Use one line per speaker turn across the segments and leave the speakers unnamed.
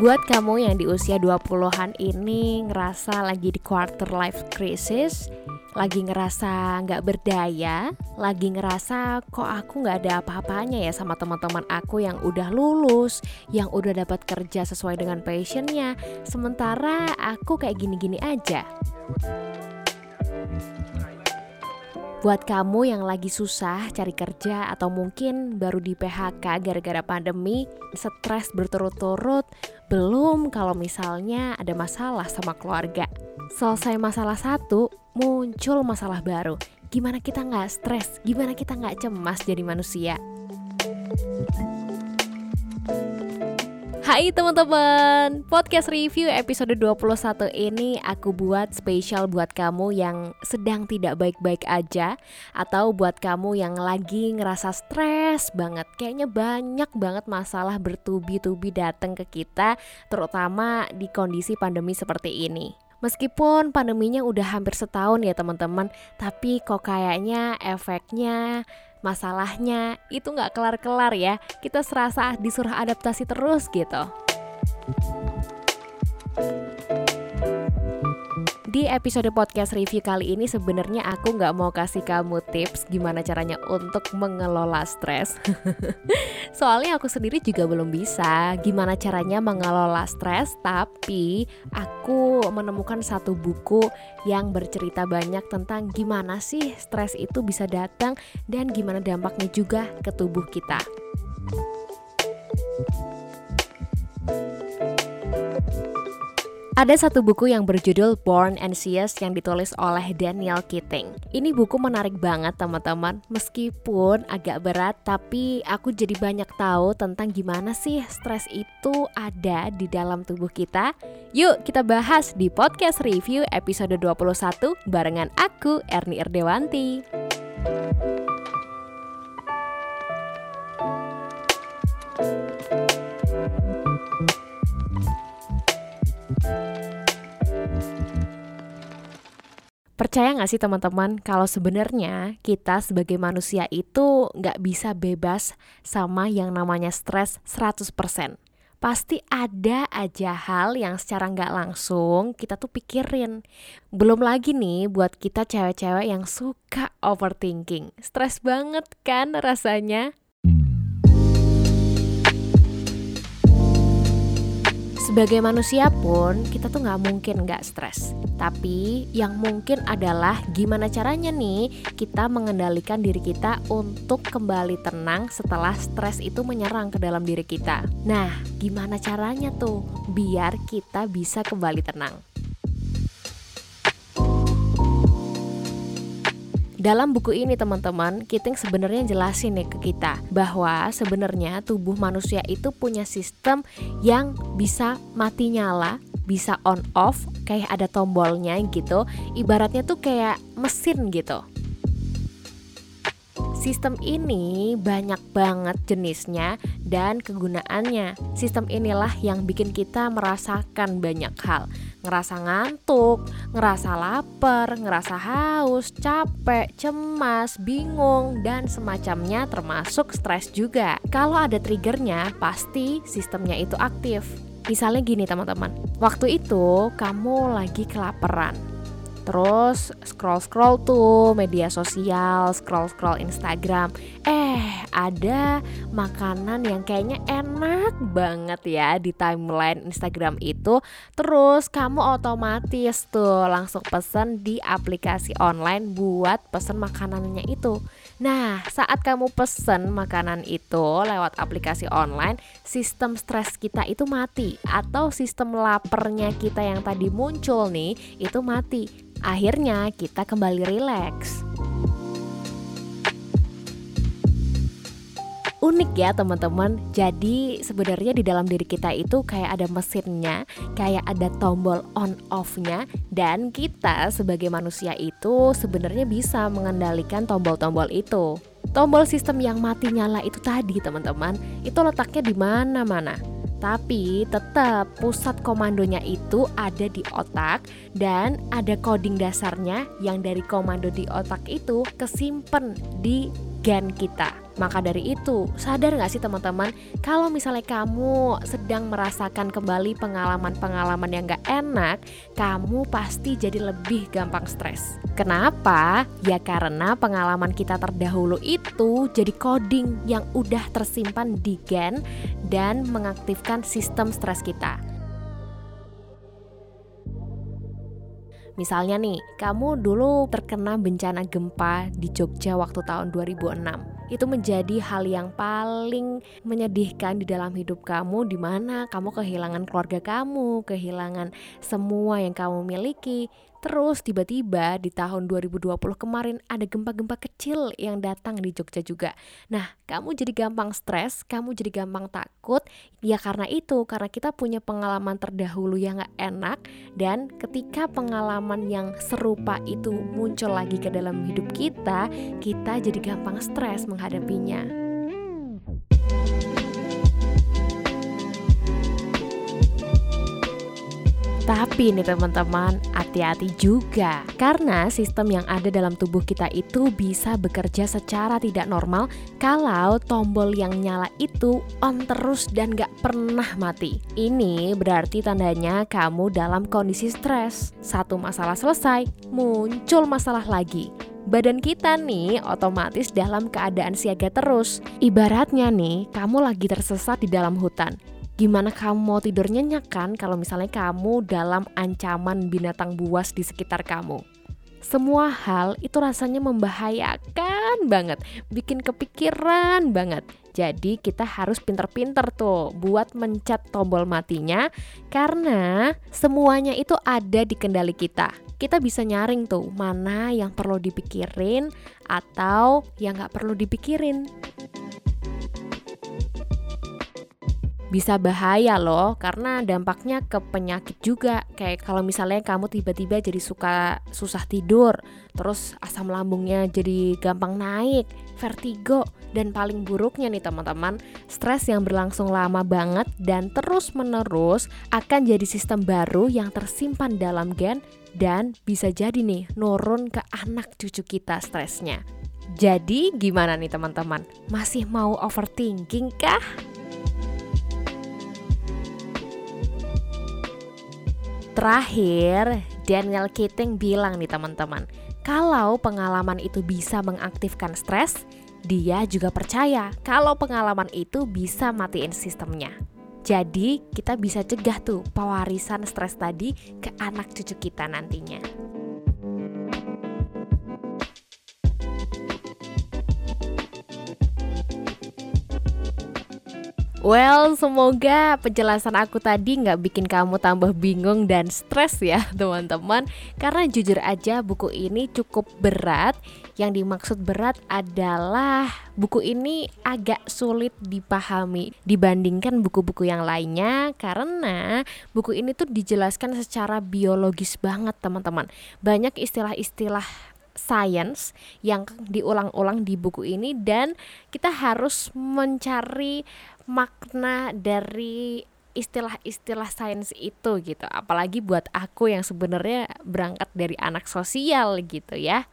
Buat kamu yang di usia 20-an ini ngerasa lagi di quarter life crisis, lagi ngerasa nggak berdaya, lagi ngerasa kok aku nggak ada apa-apanya ya sama teman-teman aku yang udah lulus, yang udah dapat kerja sesuai dengan passionnya, sementara aku kayak gini-gini aja. Buat kamu yang lagi susah cari kerja atau mungkin baru di PHK gara-gara pandemi, stres berturut-turut, belum kalau misalnya ada masalah sama keluarga. Selesai masalah satu, muncul masalah baru. Gimana kita nggak stres? Gimana kita nggak cemas jadi manusia? Hai teman-teman, podcast review episode 21 ini aku buat spesial buat kamu yang sedang tidak baik-baik aja Atau buat kamu yang lagi ngerasa stres banget. Kayaknya banyak banget masalah bertubi-tubi datang ke kita Terutama di kondisi pandemi seperti ini. Meskipun pandeminya udah hampir setahun ya teman-teman Tapi kok kayaknya efeknya masalahnya itu nggak kelar-kelar ya. Kita serasa disuruh adaptasi terus gitu Di episode podcast review kali ini sebenarnya aku nggak mau kasih kamu tips gimana caranya untuk mengelola stres. Soalnya aku sendiri juga belum bisa gimana caranya mengelola stres, tapi aku menemukan satu buku yang bercerita banyak tentang gimana sih stres itu bisa datang dan gimana dampaknya juga ke tubuh kita. Ada satu buku yang berjudul Born Anxious yang ditulis oleh Daniel Keating. Ini buku menarik banget teman-teman, meskipun agak berat tapi aku jadi banyak tahu tentang gimana sih stres itu ada di dalam tubuh kita. Yuk kita bahas di podcast review episode 21 barengan aku Erni Erdewanti. Percaya nggak sih teman-teman kalau sebenarnya kita sebagai manusia itu nggak bisa bebas sama yang namanya stres 100%. Pasti ada aja hal yang secara nggak langsung kita tuh pikirin. Belum lagi nih buat kita cewek-cewek yang suka overthinking. Stres banget kan rasanya? Sebagai manusia pun kita tuh nggak mungkin nggak stres. Tapi yang mungkin adalah gimana caranya nih kita mengendalikan diri kita untuk kembali tenang setelah stres itu menyerang ke dalam diri kita. Nah, gimana caranya tuh biar kita bisa kembali tenang? Dalam buku ini teman-teman, Kiting sebenarnya jelasin nih ke kita bahwa sebenarnya tubuh manusia itu punya sistem yang bisa mati nyala, bisa on off, kayak ada tombolnya gitu. Ibaratnya tuh kayak mesin gitu. Sistem ini banyak banget jenisnya dan kegunaannya. Sistem inilah yang bikin kita merasakan banyak hal ngerasa ngantuk, ngerasa lapar, ngerasa haus, capek, cemas, bingung, dan semacamnya termasuk stres juga. Kalau ada triggernya, pasti sistemnya itu aktif. Misalnya gini teman-teman, waktu itu kamu lagi kelaparan, Terus scroll-scroll tuh media sosial, scroll-scroll Instagram. Eh, ada makanan yang kayaknya enak banget ya di timeline Instagram itu. Terus kamu otomatis tuh langsung pesen di aplikasi online buat pesen makanannya itu. Nah, saat kamu pesen makanan itu lewat aplikasi online, sistem stres kita itu mati atau sistem lapernya kita yang tadi muncul nih itu mati Akhirnya kita kembali rileks. unik ya teman-teman. Jadi sebenarnya di dalam diri kita itu kayak ada mesinnya, kayak ada tombol on off-nya dan kita sebagai manusia itu sebenarnya bisa mengendalikan tombol-tombol itu. Tombol sistem yang mati nyala itu tadi teman-teman, itu letaknya di mana-mana. Tapi tetap pusat komandonya itu ada di otak dan ada coding dasarnya yang dari komando di otak itu kesimpan di gen kita. Maka dari itu, sadar gak sih teman-teman, kalau misalnya kamu sedang merasakan kembali pengalaman-pengalaman yang gak enak, kamu pasti jadi lebih gampang stres. Kenapa? Ya karena pengalaman kita terdahulu itu jadi coding yang udah tersimpan di gen dan mengaktifkan sistem stres kita. Misalnya nih, kamu dulu terkena bencana gempa di Jogja waktu tahun 2006. Itu menjadi hal yang paling menyedihkan di dalam hidup kamu di mana kamu kehilangan keluarga kamu, kehilangan semua yang kamu miliki, Terus tiba-tiba di tahun 2020 kemarin ada gempa-gempa kecil yang datang di Jogja juga. Nah, kamu jadi gampang stres, kamu jadi gampang takut. Ya karena itu, karena kita punya pengalaman terdahulu yang gak enak dan ketika pengalaman yang serupa itu muncul lagi ke dalam hidup kita, kita jadi gampang stres menghadapinya. Tapi nih teman-teman, hati-hati juga karena sistem yang ada dalam tubuh kita itu bisa bekerja secara tidak normal kalau tombol yang nyala itu on terus dan gak pernah mati. Ini berarti tandanya kamu dalam kondisi stres. Satu masalah selesai, muncul masalah lagi badan kita nih otomatis dalam keadaan siaga terus. Ibaratnya nih, kamu lagi tersesat di dalam hutan gimana kamu mau tidur nyenyak kan kalau misalnya kamu dalam ancaman binatang buas di sekitar kamu. Semua hal itu rasanya membahayakan banget, bikin kepikiran banget. Jadi kita harus pinter-pinter tuh buat mencet tombol matinya karena semuanya itu ada di kendali kita. Kita bisa nyaring tuh mana yang perlu dipikirin atau yang nggak perlu dipikirin. Bisa bahaya loh karena dampaknya ke penyakit juga. Kayak kalau misalnya kamu tiba-tiba jadi suka susah tidur terus asam lambungnya jadi gampang naik vertigo dan paling buruknya nih teman-teman stres yang berlangsung lama banget dan terus menerus akan jadi sistem baru yang tersimpan dalam gen dan bisa jadi nih nurun ke anak cucu kita stresnya. Jadi gimana nih teman-teman? Masih mau overthinking kah? Terakhir, Daniel Keating bilang nih teman-teman, kalau pengalaman itu bisa mengaktifkan stres, dia juga percaya kalau pengalaman itu bisa matiin sistemnya. Jadi kita bisa cegah tuh pewarisan stres tadi ke anak cucu kita nantinya. Well, semoga penjelasan aku tadi nggak bikin kamu tambah bingung dan stres ya teman-teman. Karena jujur aja buku ini cukup berat. Yang dimaksud berat adalah buku ini agak sulit dipahami Dibandingkan buku-buku yang lainnya. Karena buku ini tuh dijelaskan secara biologis banget teman-teman. Banyak istilah-istilah science yang diulang-ulang di buku ini dan kita harus mencari makna dari istilah-istilah sains itu gitu. Apalagi buat aku yang sebenarnya berangkat dari anak sosial gitu ya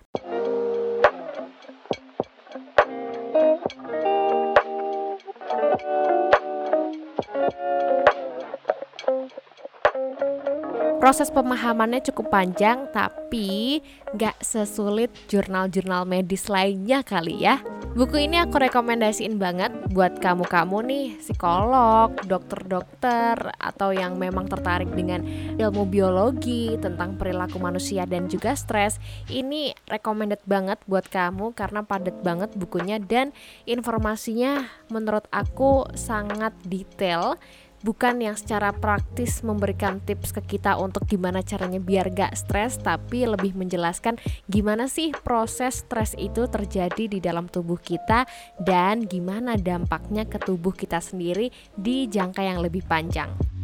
proses pemahamannya cukup panjang tapi nggak sesulit jurnal-jurnal medis lainnya kali ya. Buku ini aku rekomendasiin banget buat kamu-kamu nih psikolog, dokter-dokter atau yang memang tertarik dengan ilmu biologi tentang perilaku manusia dan juga stres. Ini recommended banget buat kamu karena padat banget bukunya dan informasinya menurut aku sangat detail bukan yang secara praktis memberikan tips ke kita untuk gimana caranya biar gak stres tapi lebih menjelaskan gimana sih proses stres itu terjadi di dalam tubuh kita dan gimana dampaknya ke tubuh kita sendiri di jangka yang lebih panjang.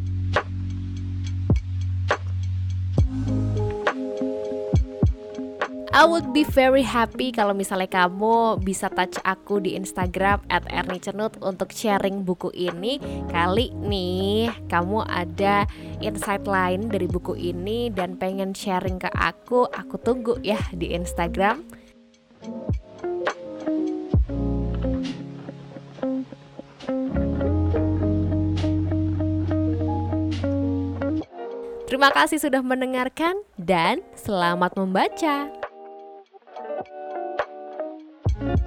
I would be very happy kalau misalnya kamu bisa touch aku di Instagram at @ernicenut untuk sharing buku ini. Kali nih kamu ada insight lain dari buku ini dan pengen sharing ke aku, aku tunggu ya di Instagram. Terima kasih sudah mendengarkan, dan selamat membaca. Thank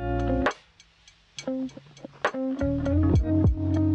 you.